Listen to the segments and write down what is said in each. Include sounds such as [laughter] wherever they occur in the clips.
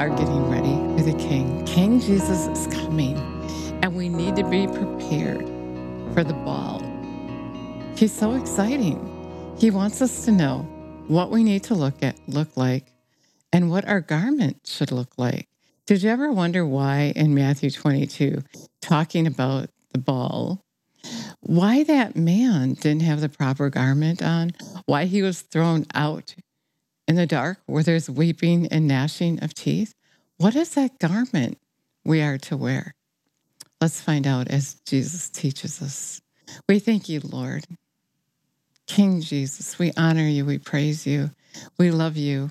Are getting ready for the King. King Jesus is coming, and we need to be prepared for the ball. He's so exciting. He wants us to know what we need to look at, look like, and what our garment should look like. Did you ever wonder why in Matthew 22, talking about the ball, why that man didn't have the proper garment on, why he was thrown out in the dark where there's weeping and gnashing of teeth? What is that garment we are to wear? Let's find out as Jesus teaches us. We thank you, Lord. King Jesus, we honor you, we praise you, we love you,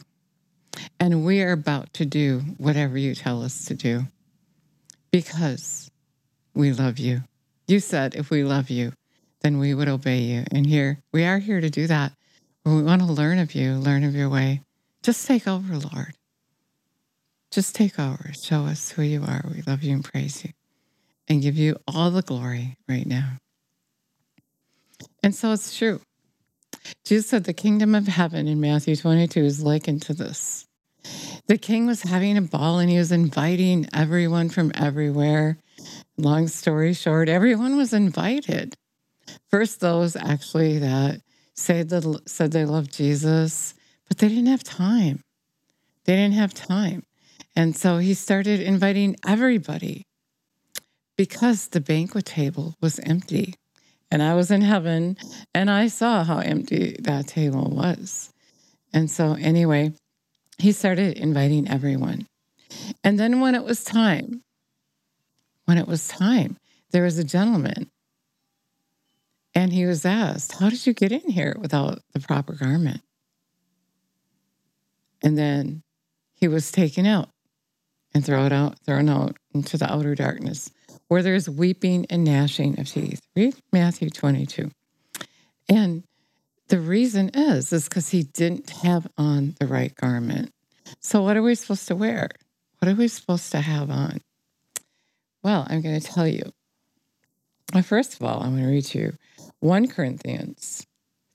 and we are about to do whatever you tell us to do because we love you. You said if we love you, then we would obey you. And here we are here to do that. We want to learn of you, learn of your way. Just take over, Lord. Just take over. Show us who you are. We love you and praise you and give you all the glory right now. And so it's true. Jesus said the kingdom of heaven in Matthew 22 is likened to this. The king was having a ball and he was inviting everyone from everywhere long story short, everyone was invited. First, those actually that said that said they loved Jesus, but they didn't have time. They didn't have time. And so he started inviting everybody because the banquet table was empty. And I was in heaven and I saw how empty that table was. And so, anyway, he started inviting everyone. And then when it was time, when it was time, there was a gentleman and he was asked, How did you get in here without the proper garment? And then he was taken out and thrown out, thrown out into the outer darkness where there's weeping and gnashing of teeth. Read Matthew 22. And the reason is, is because he didn't have on the right garment. So what are we supposed to wear? What are we supposed to have on? Well, I'm going to tell you. First of all, I'm going to read to you 1 Corinthians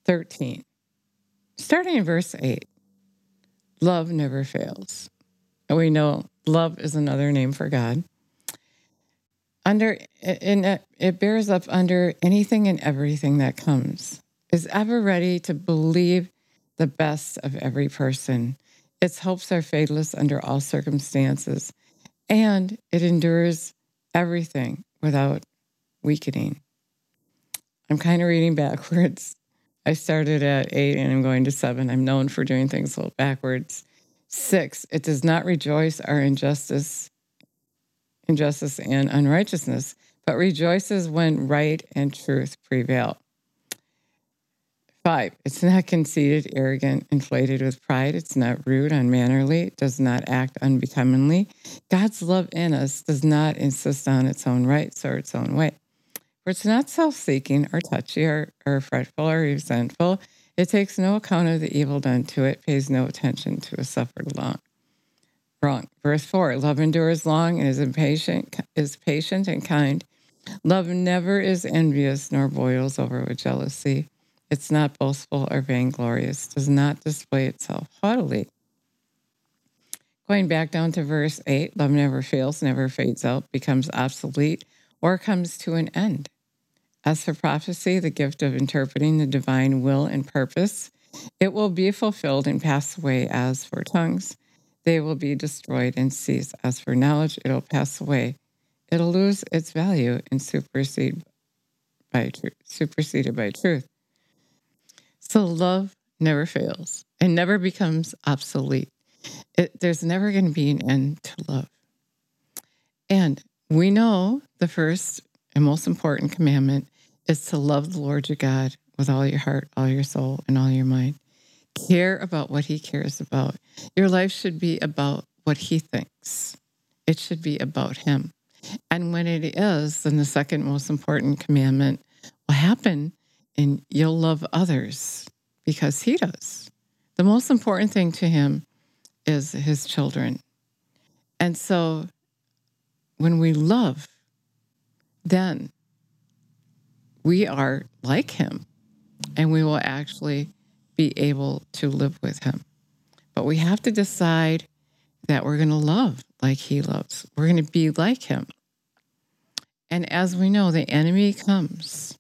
13, starting in verse 8. Love never fails. And we know love is another name for God. Under in it bears up under anything and everything that comes. Is ever ready to believe the best of every person. Its hopes are fadeless under all circumstances, and it endures everything without weakening. I'm kind of reading backwards. I started at eight and I'm going to seven. I'm known for doing things a little backwards. Six, it does not rejoice our injustice, injustice and unrighteousness, but rejoices when right and truth prevail. Five, it's not conceited, arrogant, inflated with pride. It's not rude, unmannerly, does not act unbecomingly. God's love in us does not insist on its own rights or its own way. For it's not self seeking or touchy or, or fretful or resentful. It takes no account of the evil done to it, pays no attention to a suffered long. Wrong. Verse 4 Love endures long and is impatient, is patient and kind. Love never is envious nor boils over with jealousy. It's not boastful or vainglorious, does not display itself haughtily. Going back down to verse 8, love never fails, never fades out, becomes obsolete, or comes to an end. As for prophecy, the gift of interpreting the divine will and purpose, it will be fulfilled and pass away. As for tongues, they will be destroyed and cease. As for knowledge, it'll pass away. It'll lose its value and supersede by tr- superseded by truth. So love never fails and never becomes obsolete. It, there's never going to be an end to love. And we know the first and most important commandment is to love the Lord your God with all your heart, all your soul, and all your mind. Care about what he cares about. Your life should be about what he thinks, it should be about him. And when it is, then the second most important commandment will happen and you'll love others because he does. The most important thing to him is his children. And so when we love, then we are like him and we will actually be able to live with him. But we have to decide that we're going to love like he loves. We're going to be like him. And as we know, the enemy comes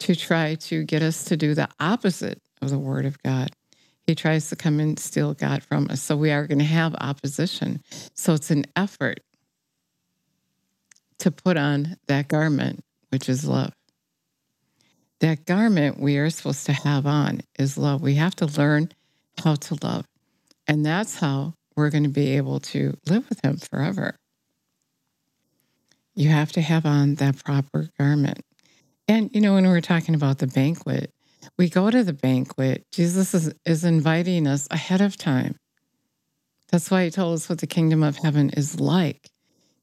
to try to get us to do the opposite of the word of God. He tries to come and steal God from us. So we are going to have opposition. So it's an effort to put on that garment, which is love. That garment we are supposed to have on is love. We have to learn how to love. And that's how we're going to be able to live with Him forever. You have to have on that proper garment. And, you know, when we're talking about the banquet, we go to the banquet. Jesus is, is inviting us ahead of time. That's why he told us what the kingdom of heaven is like,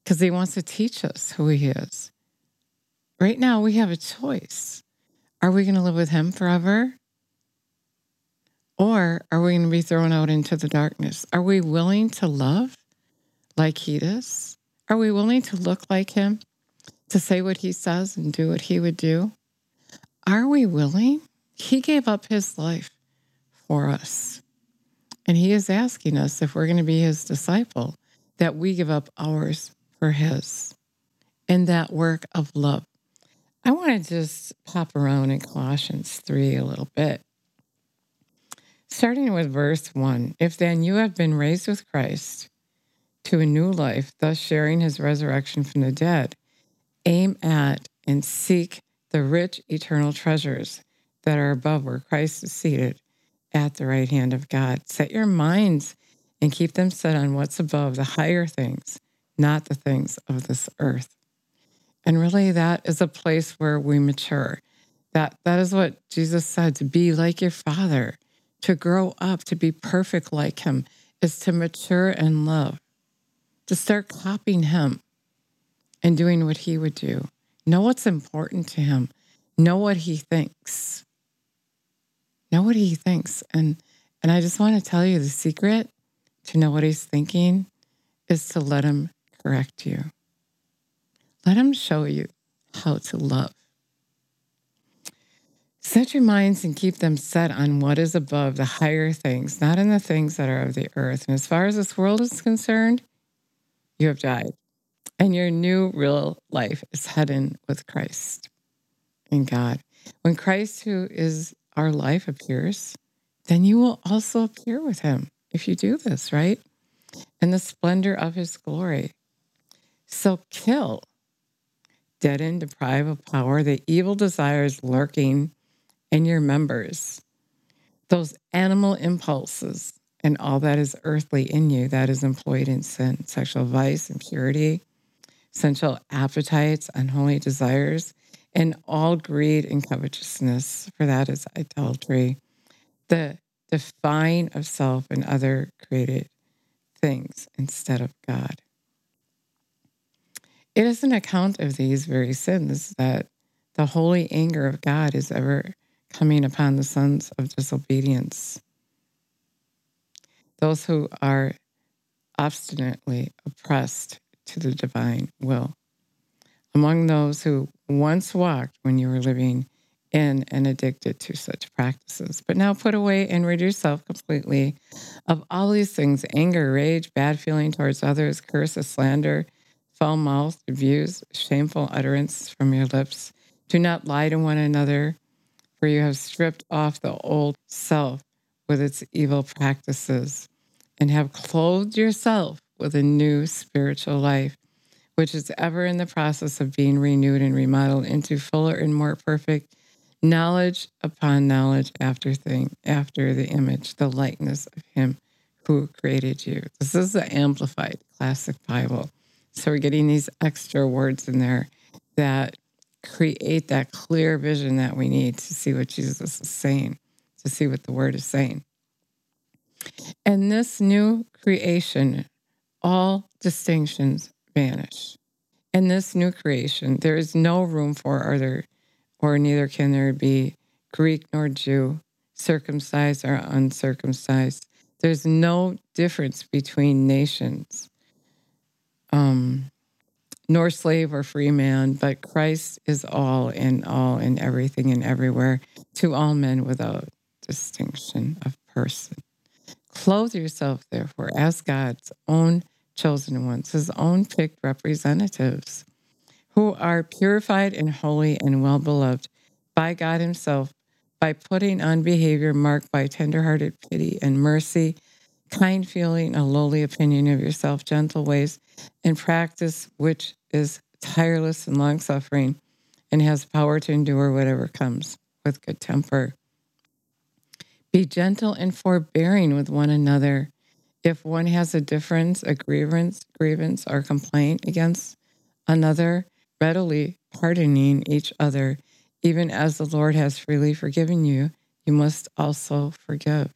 because he wants to teach us who he is. Right now, we have a choice. Are we going to live with him forever? Or are we going to be thrown out into the darkness? Are we willing to love like he does? Are we willing to look like him, to say what he says and do what he would do? Are we willing? He gave up his life for us. And he is asking us if we're going to be his disciple, that we give up ours for his in that work of love. I want to just pop around in Colossians 3 a little bit. Starting with verse 1 If then you have been raised with Christ to a new life, thus sharing his resurrection from the dead, aim at and seek the rich eternal treasures that are above where Christ is seated at the right hand of God. Set your minds and keep them set on what's above, the higher things, not the things of this earth. And really, that is a place where we mature. That, that is what Jesus said to be like your Father, to grow up, to be perfect like Him, is to mature and love, to start copying Him and doing what He would do. Know what's important to Him, know what He thinks know what he thinks. And and I just want to tell you the secret to know what he's thinking is to let him correct you. Let him show you how to love. Set your minds and keep them set on what is above the higher things, not in the things that are of the earth. And as far as this world is concerned, you have died. And your new real life is hidden with Christ in God. When Christ, who is our life appears, then you will also appear with him if you do this, right? In the splendor of his glory. So kill, deaden, deprive of power the evil desires lurking in your members, those animal impulses and all that is earthly in you that is employed in sin, sexual vice, impurity, sensual appetites, unholy desires and all greed and covetousness, for that is idolatry, the define of self and other created things instead of God. It is an account of these very sins that the holy anger of God is ever coming upon the sons of disobedience. Those who are obstinately oppressed to the divine will among those who once walked when you were living in and addicted to such practices, but now put away and rid yourself completely of all these things anger, rage, bad feeling towards others, curses, slander, foul mouth, abuse, shameful utterance from your lips. Do not lie to one another, for you have stripped off the old self with its evil practices and have clothed yourself with a new spiritual life which is ever in the process of being renewed and remodeled into fuller and more perfect knowledge upon knowledge after thing after the image, the likeness of him who created you. This is the amplified classic Bible. So we're getting these extra words in there that create that clear vision that we need to see what Jesus is saying, to see what the word is saying. And this new creation, all distinctions vanish. In this new creation, there is no room for other, or neither can there be Greek nor Jew, circumcised or uncircumcised. There's no difference between nations, um, nor slave or free man, but Christ is all in all in everything and everywhere to all men without distinction of person. Clothe yourself, therefore, as God's own chosen ones, his own picked representatives, who are purified and holy and well beloved by God Himself by putting on behavior marked by tenderhearted pity and mercy, kind feeling, a lowly opinion of yourself, gentle ways, and practice which is tireless and long suffering and has power to endure whatever comes with good temper. Be gentle and forbearing with one another. If one has a difference, a grievance, grievance, or complaint against another, readily pardoning each other, even as the Lord has freely forgiven you, you must also forgive.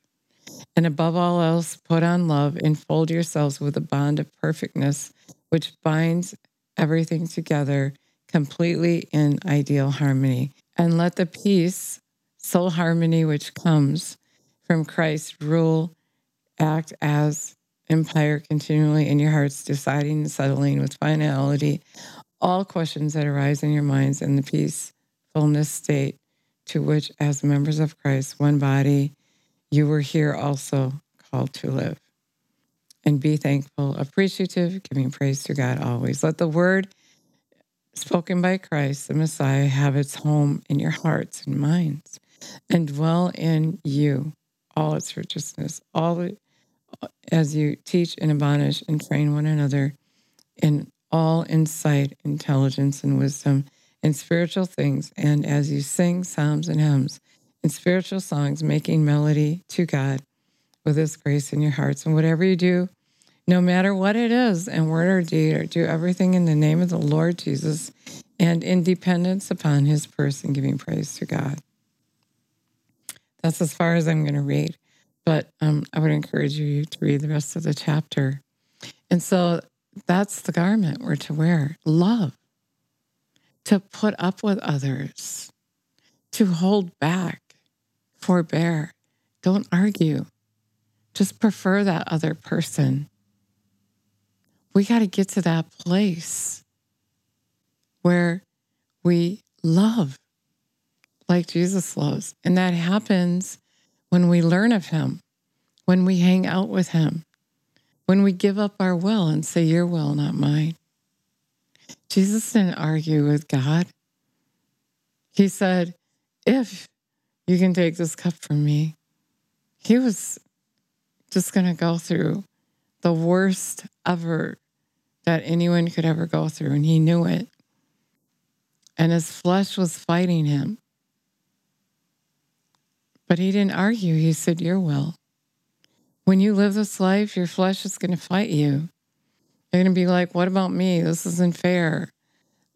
And above all else, put on love and fold yourselves with a bond of perfectness, which binds everything together completely in ideal harmony. And let the peace, soul harmony which comes from Christ rule, act as empire continually in your hearts, deciding and settling with finality all questions that arise in your minds in the peacefulness state to which, as members of Christ, one body, you were here also called to live. And be thankful, appreciative, giving praise to God always. Let the word spoken by Christ, the Messiah, have its home in your hearts and minds and dwell in you all its righteousness, all as you teach and admonish and train one another in all insight, intelligence, and wisdom in spiritual things, and as you sing psalms and hymns in spiritual songs, making melody to God with His grace in your hearts. And whatever you do, no matter what it is, and word or deed, or do everything in the name of the Lord Jesus and in dependence upon His person, giving praise to God. That's as far as I'm going to read. But um, I would encourage you to read the rest of the chapter. And so that's the garment we're to wear love, to put up with others, to hold back, forbear. Don't argue. Just prefer that other person. We got to get to that place where we love like Jesus loves. And that happens when we learn of Him, when we hang out with Him, when we give up our will and say, Your will, not mine. Jesus didn't argue with God. He said, If you can take this cup from me, he was just going to go through the worst ever that anyone could ever go through. And he knew it. And his flesh was fighting him. But he didn't argue. He said, Your will. When you live this life, your flesh is going to fight you. You're going to be like, What about me? This isn't fair.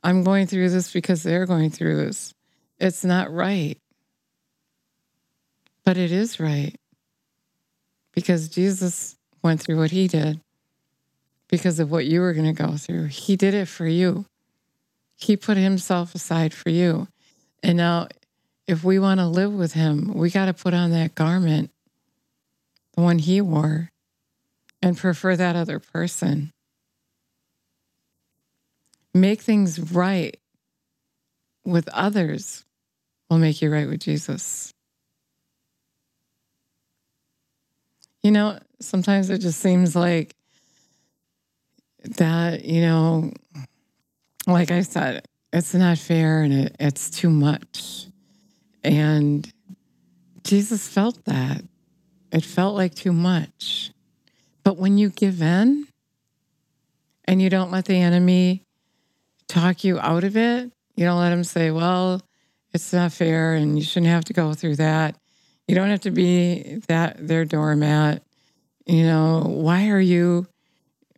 I'm going through this because they're going through this. It's not right. But it is right because Jesus went through what he did because of what you were going to go through. He did it for you, he put himself aside for you. And now if we want to live with him, we got to put on that garment, the one he wore, and prefer that other person. Make things right with others will make you right with Jesus. You know, sometimes it just seems like that, you know, like I said, it's not fair and it, it's too much. And Jesus felt that. It felt like too much. But when you give in and you don't let the enemy talk you out of it, you don't let him say, well, it's not fair and you shouldn't have to go through that. You don't have to be that their doormat. You know, why are you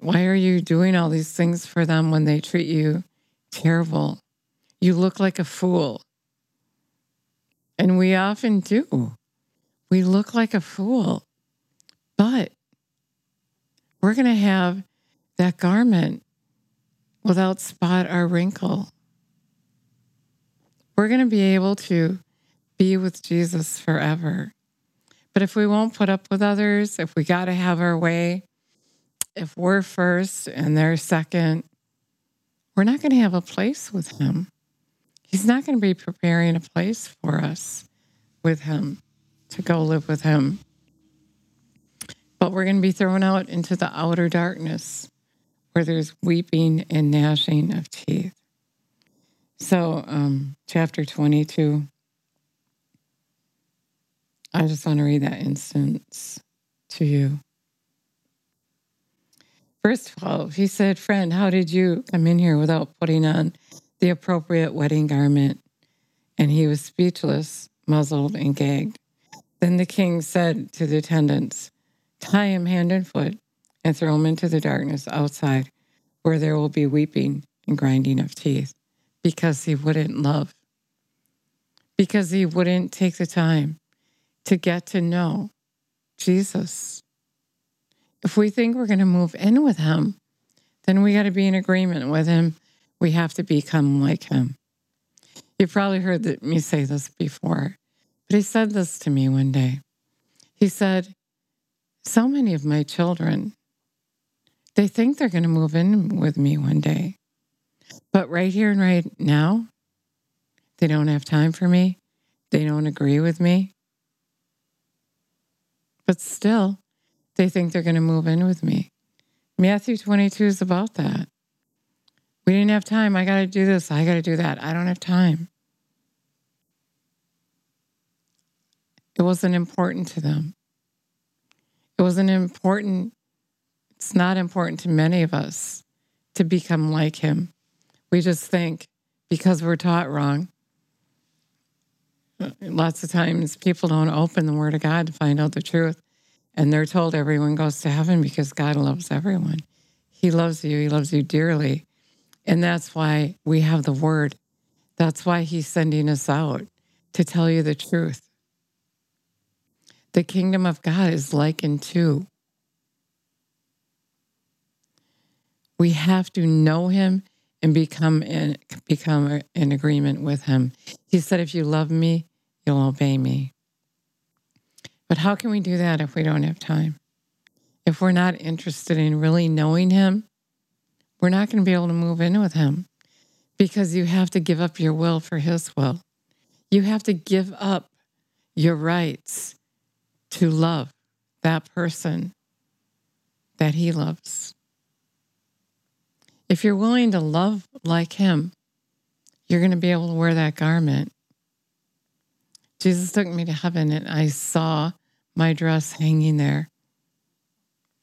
why are you doing all these things for them when they treat you terrible? You look like a fool. And we often do. We look like a fool. But we're going to have that garment without spot or wrinkle. We're going to be able to be with Jesus forever. But if we won't put up with others, if we got to have our way, if we're first and they're second, we're not going to have a place with Him. He's not going to be preparing a place for us with Him to go live with Him. but we're going to be thrown out into the outer darkness where there's weeping and gnashing of teeth. So, um, chapter 22. I just want to read that instance to you. Verse 12, he said, Friend, how did you come in here without putting on the appropriate wedding garment? And he was speechless, muzzled, and gagged. Then the king said to the attendants, Tie him hand and foot and throw him into the darkness outside, where there will be weeping and grinding of teeth, because he wouldn't love, because he wouldn't take the time to get to know Jesus. If we think we're going to move in with him, then we got to be in agreement with him. We have to become like him. You've probably heard me say this before, but he said this to me one day. He said, So many of my children, they think they're going to move in with me one day. But right here and right now, they don't have time for me. They don't agree with me. But still, they think they're going to move in with me. Matthew 22 is about that. We didn't have time. I got to do this. I got to do that. I don't have time. It wasn't important to them. It wasn't important. It's not important to many of us to become like him. We just think because we're taught wrong. Lots of times people don't open the Word of God to find out the truth. And they're told everyone goes to heaven because God loves everyone. He loves you, He loves you dearly. And that's why we have the word. That's why He's sending us out to tell you the truth. The kingdom of God is likened to. We have to know Him and become in, become in agreement with Him. He said, If you love me, you'll obey me. But how can we do that if we don't have time? If we're not interested in really knowing Him, we're not going to be able to move in with Him because you have to give up your will for His will. You have to give up your rights to love that person that He loves. If you're willing to love like Him, you're going to be able to wear that garment Jesus took me to heaven and I saw my dress hanging there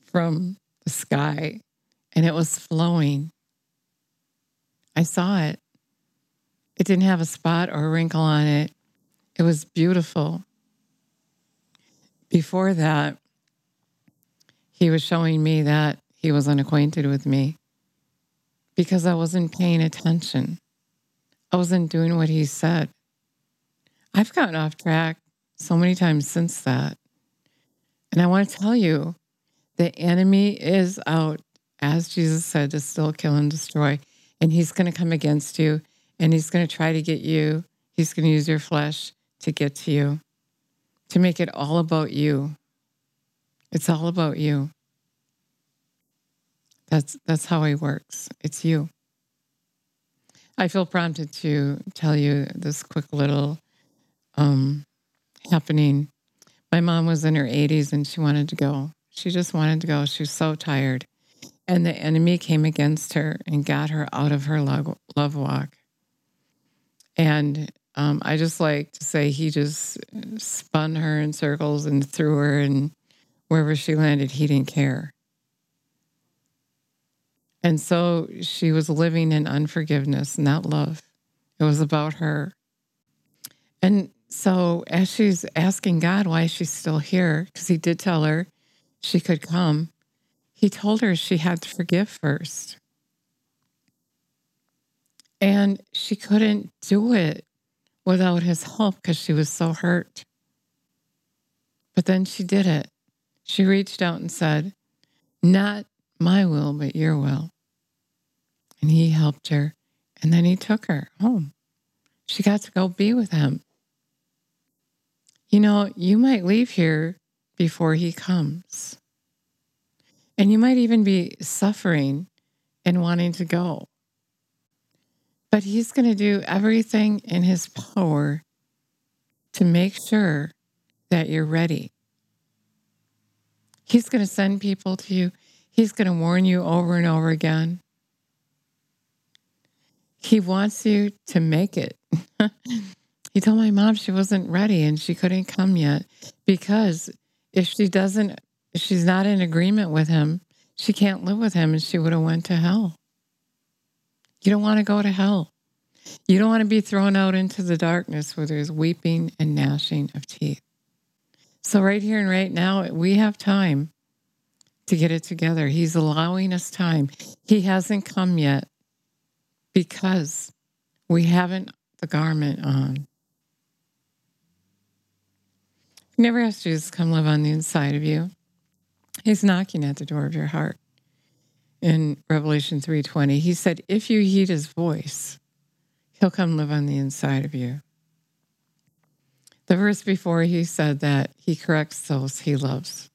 from the sky and it was flowing. I saw it. It didn't have a spot or a wrinkle on it. It was beautiful. Before that, he was showing me that he was unacquainted with me because I wasn't paying attention. I wasn't doing what he said. I've gotten off track so many times since that. And I want to tell you the enemy is out, as Jesus said, to still kill and destroy. And he's going to come against you and he's going to try to get you. He's going to use your flesh to get to you, to make it all about you. It's all about you. That's that's how he works. It's you. I feel prompted to tell you this quick little um, happening. My mom was in her 80s and she wanted to go. She just wanted to go. She was so tired. And the enemy came against her and got her out of her love, love walk. And um, I just like to say he just spun her in circles and threw her, and wherever she landed, he didn't care. And so she was living in unforgiveness, not love. It was about her. And so as she's asking God why she's still here, because he did tell her she could come, he told her she had to forgive first. And she couldn't do it without his help because she was so hurt. But then she did it. She reached out and said, Not my will, but your will. And he helped her. And then he took her home. She got to go be with him. You know, you might leave here before he comes. And you might even be suffering and wanting to go. But he's going to do everything in his power to make sure that you're ready. He's going to send people to you. He's going to warn you over and over again. He wants you to make it. [laughs] he told my mom she wasn't ready and she couldn't come yet because if she doesn't, if she's not in agreement with him, she can't live with him and she would have went to hell. You don't want to go to hell. You don't want to be thrown out into the darkness where there's weeping and gnashing of teeth. So, right here and right now, we have time to get it together. He's allowing us time. He hasn't come yet because we haven't the garment on. You never asked Jesus to come live on the inside of you. He's knocking at the door of your heart. In Revelation 3:20, he said, "If you heed his voice, he'll come live on the inside of you." The verse before he said that he corrects those he loves.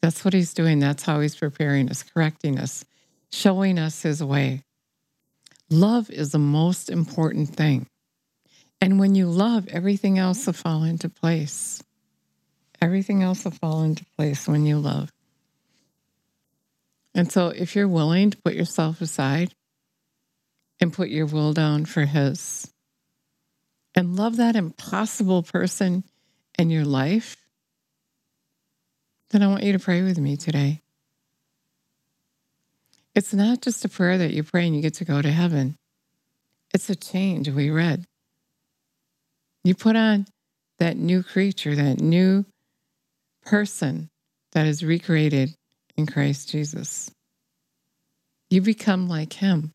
That's what he's doing. That's how he's preparing us, correcting us, showing us his way. Love is the most important thing. And when you love, everything else will fall into place. Everything else will fall into place when you love. And so, if you're willing to put yourself aside and put your will down for His and love that impossible person in your life, then I want you to pray with me today. It's not just a prayer that you pray and you get to go to heaven, it's a change we read. You put on that new creature, that new person that is recreated in Christ Jesus. You become like him.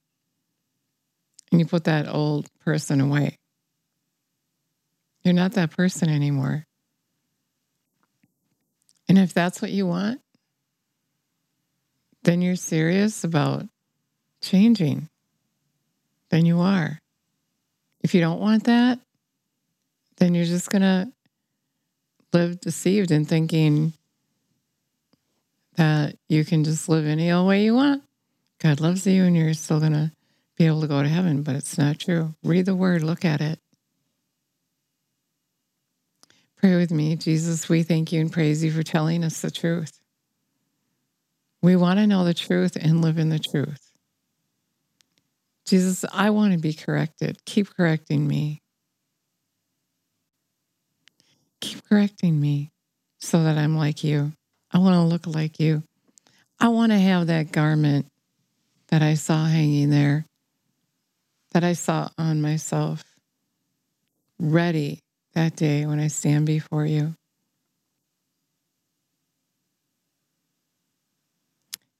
And you put that old person away. You're not that person anymore. And if that's what you want, then you're serious about changing. Then you are. If you don't want that, then you're just going to live deceived and thinking that you can just live any old way you want. God loves you and you're still going to be able to go to heaven, but it's not true. Read the word, look at it. Pray with me. Jesus, we thank you and praise you for telling us the truth. We want to know the truth and live in the truth. Jesus, I want to be corrected. Keep correcting me. Keep correcting me so that I'm like you. I want to look like you. I want to have that garment that I saw hanging there, that I saw on myself, ready that day when I stand before you.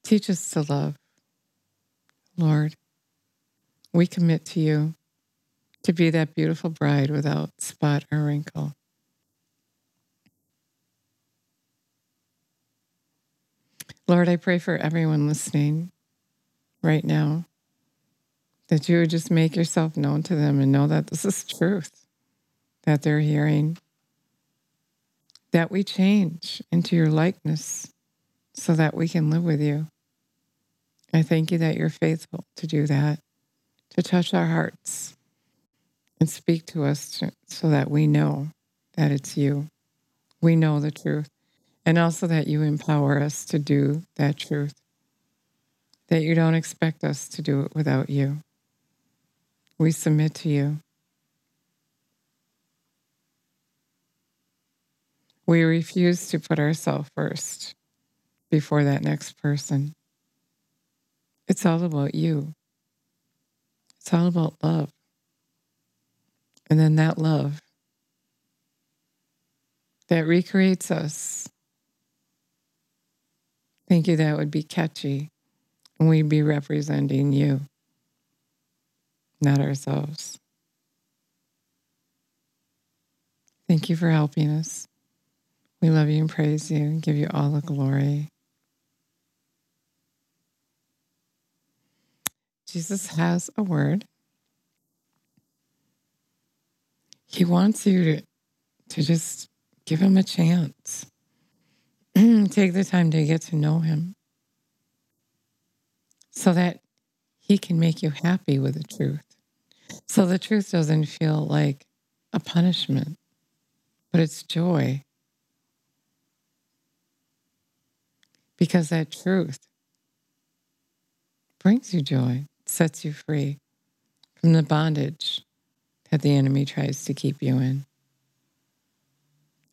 Teach us to love, Lord. We commit to you to be that beautiful bride without spot or wrinkle. Lord, I pray for everyone listening right now that you would just make yourself known to them and know that this is truth that they're hearing. That we change into your likeness so that we can live with you. I thank you that you're faithful to do that, to touch our hearts and speak to us so that we know that it's you. We know the truth and also that you empower us to do that truth, that you don't expect us to do it without you. We submit to you. We refuse to put ourselves first before that next person. It's all about you. It's all about love. And then that love that recreates us Thank you that would be catchy and we'd be representing you, not ourselves. Thank you for helping us. We love you and praise you and give you all the glory. Jesus has a word. He wants you to, to just give him a chance. Mm, take the time to get to know him so that he can make you happy with the truth. So the truth doesn't feel like a punishment, but it's joy. because that truth brings you joy, sets you free from the bondage that the enemy tries to keep you in.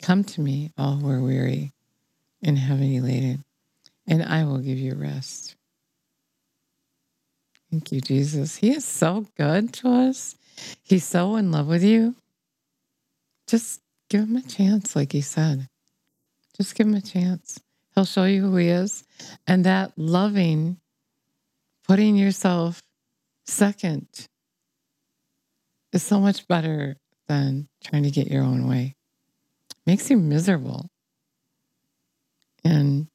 Come to me, all who are weary and heavy laden, and I will give you rest. Thank you, Jesus. He is so good to us. He's so in love with you. Just give him a chance, like he said. Just give him a chance. He'll show you who he is. And that loving, putting yourself second is so much better than trying to get your own way. makes you miserable. And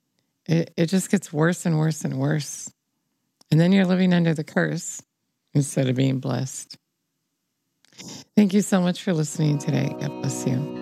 it, it just gets worse and worse and worse. And then you're living under the curse instead of being blessed. Thank you so much for listening today. God bless you.